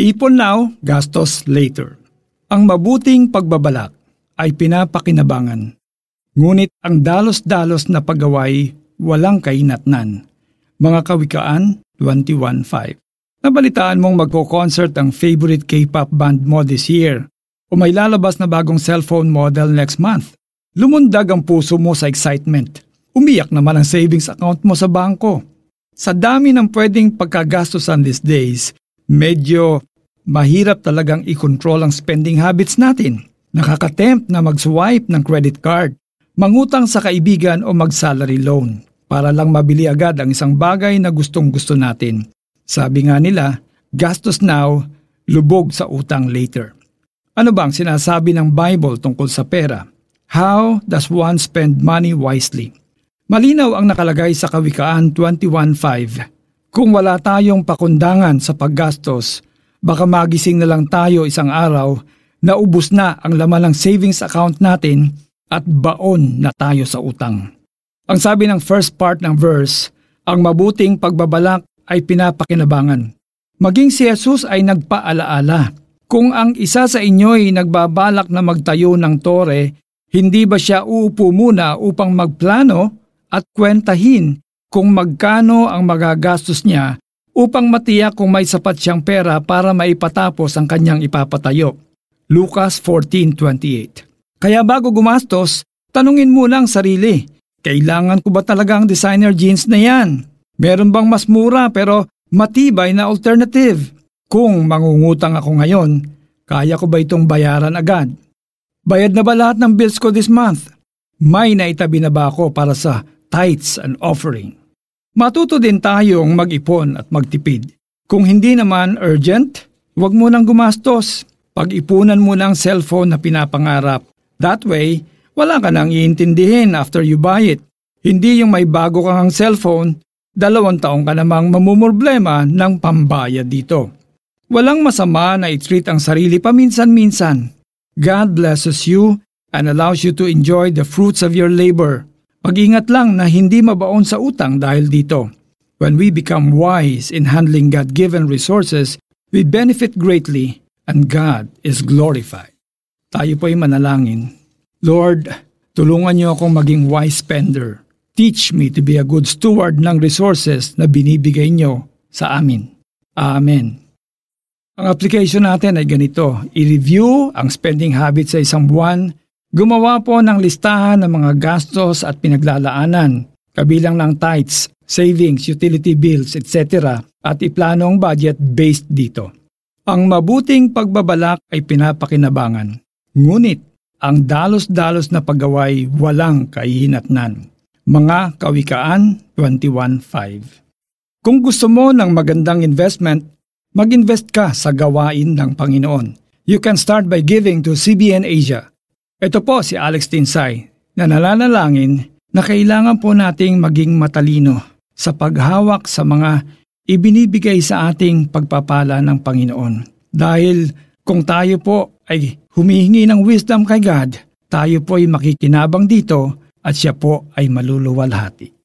Ipon now, gastos later. Ang mabuting pagbabalak ay pinapakinabangan. Ngunit ang dalos-dalos na paggaway walang kainatnan. Mga Kawikaan 21.5 Nabalitaan mong magko-concert ang favorite K-pop band mo this year o may lalabas na bagong cellphone model next month. Lumundag ang puso mo sa excitement. Umiyak naman ang savings account mo sa bangko. Sa dami ng pwedeng pagkagastosan these days, medyo mahirap talagang i-control ang spending habits natin. Nakakatempt na mag-swipe ng credit card, mangutang sa kaibigan o mag-salary loan para lang mabili agad ang isang bagay na gustong gusto natin. Sabi nga nila, gastos now, lubog sa utang later. Ano bang sinasabi ng Bible tungkol sa pera? How does one spend money wisely? Malinaw ang nakalagay sa Kawikaan 21.5. Kung wala tayong pakundangan sa paggastos, baka magising na lang tayo isang araw na ubus na ang laman ng savings account natin at baon na tayo sa utang. Ang sabi ng first part ng verse, ang mabuting pagbabalak ay pinapakinabangan. Maging si Jesus ay nagpaalaala. Kung ang isa sa inyo ay nagbabalak na magtayo ng tore, hindi ba siya uupo muna upang magplano at kwentahin kung magkano ang magagastos niya upang matiyak kung may sapat siyang pera para maipatapos ang kanyang ipapatayo. Lucas 14.28 Kaya bago gumastos, tanungin muna ang sarili, kailangan ko ba talaga ang designer jeans na yan? Meron bang mas mura pero matibay na alternative? Kung mangungutang ako ngayon, kaya ko ba itong bayaran agad? Bayad na ba lahat ng bills ko this month? May naitabi na ba ako para sa tithes and offering? Matuto din tayong mag-ipon at magtipid. Kung hindi naman urgent, huwag mo nang gumastos. Pag-ipunan mo ng cellphone na pinapangarap. That way, wala ka nang iintindihin after you buy it. Hindi yung may bago kang cellphone dalawang taong ka namang mamumroblema ng pambayad dito. Walang masama na i-treat ang sarili paminsan-minsan. God blesses you and allows you to enjoy the fruits of your labor. Pag-ingat lang na hindi mabaon sa utang dahil dito. When we become wise in handling God-given resources, we benefit greatly and God is glorified. Tayo po ay manalangin. Lord, tulungan niyo akong maging wise spender Teach me to be a good steward ng resources na binibigay nyo sa amin. Amen. Ang application natin ay ganito. I-review ang spending habits sa isang buwan. Gumawa po ng listahan ng mga gastos at pinaglalaanan, kabilang ng tithes, savings, utility bills, etc. at iplano ang budget based dito. Ang mabuting pagbabalak ay pinapakinabangan. Ngunit, ang dalos-dalos na paggaway walang kahihinatnan. Mga Kawikaan 21.5 Kung gusto mo ng magandang investment, mag-invest ka sa gawain ng Panginoon. You can start by giving to CBN Asia. Ito po si Alex Tinsay na nalanalangin na kailangan po nating maging matalino sa paghawak sa mga ibinibigay sa ating pagpapala ng Panginoon. Dahil kung tayo po ay humihingi ng wisdom kay God, tayo po ay makikinabang dito at siya po ay maluluwalhati.